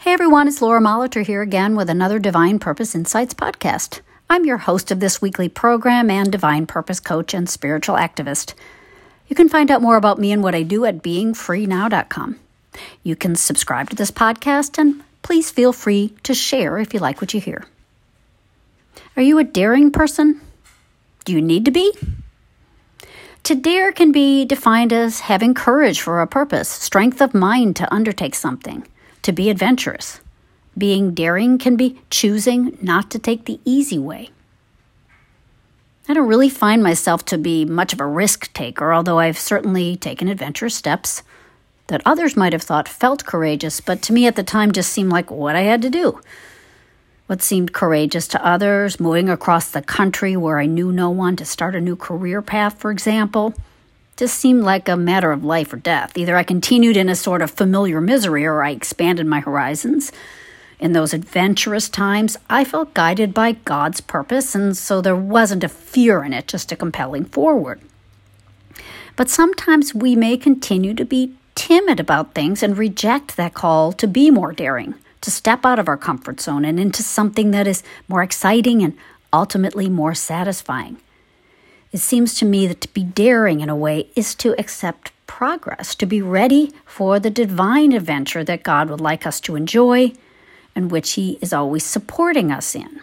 Hey everyone, it's Laura Molitor here again with another Divine Purpose Insights podcast. I'm your host of this weekly program and Divine Purpose coach and spiritual activist. You can find out more about me and what I do at beingfreenow.com. You can subscribe to this podcast and please feel free to share if you like what you hear. Are you a daring person? Do you need to be? To dare can be defined as having courage for a purpose, strength of mind to undertake something, to be adventurous. Being daring can be choosing not to take the easy way. I don't really find myself to be much of a risk taker, although I've certainly taken adventurous steps that others might have thought felt courageous, but to me at the time just seemed like what I had to do. What seemed courageous to others, moving across the country where I knew no one to start a new career path, for example, just seemed like a matter of life or death. Either I continued in a sort of familiar misery or I expanded my horizons. In those adventurous times, I felt guided by God's purpose, and so there wasn't a fear in it, just a compelling forward. But sometimes we may continue to be timid about things and reject that call to be more daring to step out of our comfort zone and into something that is more exciting and ultimately more satisfying. It seems to me that to be daring in a way is to accept progress, to be ready for the divine adventure that God would like us to enjoy and which He is always supporting us in.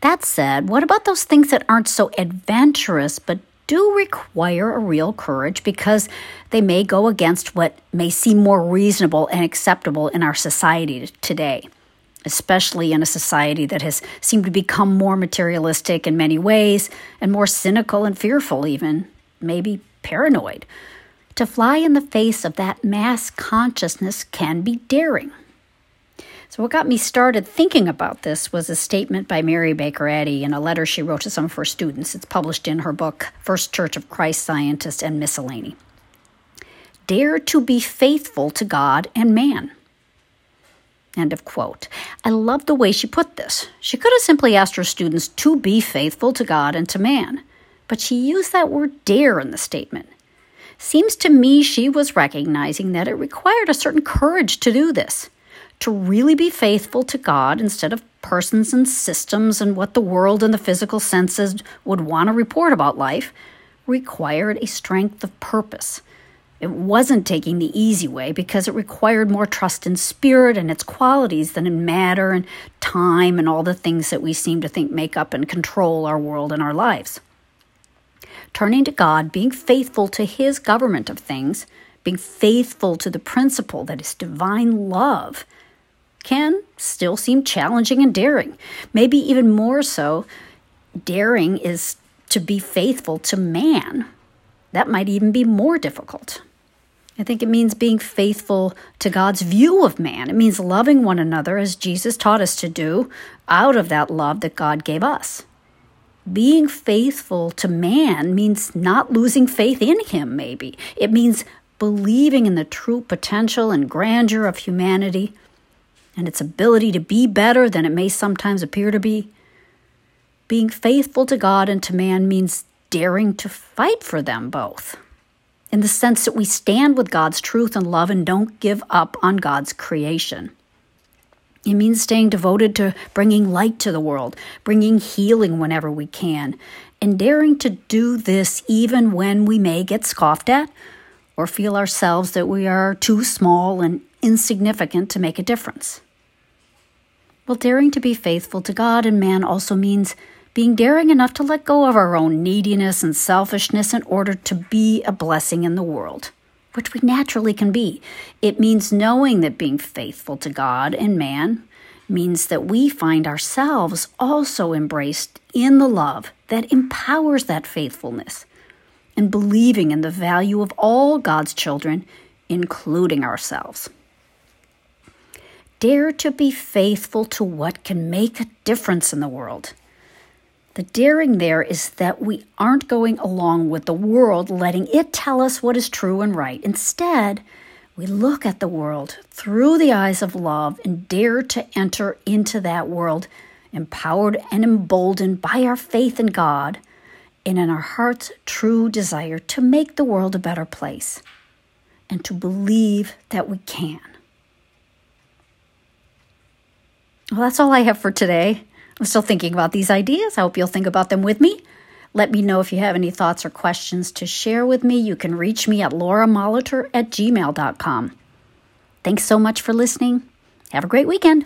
That said, what about those things that aren't so adventurous but do require a real courage because they may go against what may seem more reasonable and acceptable in our society today, especially in a society that has seemed to become more materialistic in many ways and more cynical and fearful, even maybe paranoid. To fly in the face of that mass consciousness can be daring. So, what got me started thinking about this was a statement by Mary Baker Eddy in a letter she wrote to some of her students. It's published in her book, First Church of Christ Scientist and Miscellany. Dare to be faithful to God and man. End of quote. I love the way she put this. She could have simply asked her students to be faithful to God and to man, but she used that word dare in the statement. Seems to me she was recognizing that it required a certain courage to do this to really be faithful to God instead of persons and systems and what the world and the physical senses would want to report about life required a strength of purpose. It wasn't taking the easy way because it required more trust in spirit and its qualities than in matter and time and all the things that we seem to think make up and control our world and our lives. Turning to God, being faithful to His government of things, being faithful to the principle that is divine love can still seem challenging and daring. Maybe even more so, daring is to be faithful to man. That might even be more difficult. I think it means being faithful to God's view of man. It means loving one another as Jesus taught us to do out of that love that God gave us. Being faithful to man means not losing faith in him, maybe. It means believing in the true potential and grandeur of humanity and its ability to be better than it may sometimes appear to be. Being faithful to God and to man means daring to fight for them both, in the sense that we stand with God's truth and love and don't give up on God's creation. It means staying devoted to bringing light to the world, bringing healing whenever we can, and daring to do this even when we may get scoffed at or feel ourselves that we are too small and insignificant to make a difference. Well, daring to be faithful to God and man also means being daring enough to let go of our own neediness and selfishness in order to be a blessing in the world, which we naturally can be. It means knowing that being faithful to God and man means that we find ourselves also embraced in the love that empowers that faithfulness and believing in the value of all God's children, including ourselves. Dare to be faithful to what can make a difference in the world. The daring there is that we aren't going along with the world, letting it tell us what is true and right. Instead, we look at the world through the eyes of love and dare to enter into that world, empowered and emboldened by our faith in God and in our heart's true desire to make the world a better place and to believe that we can. Well, that's all I have for today. I'm still thinking about these ideas. I hope you'll think about them with me. Let me know if you have any thoughts or questions to share with me. You can reach me at lauramolitor at gmail.com. Thanks so much for listening. Have a great weekend.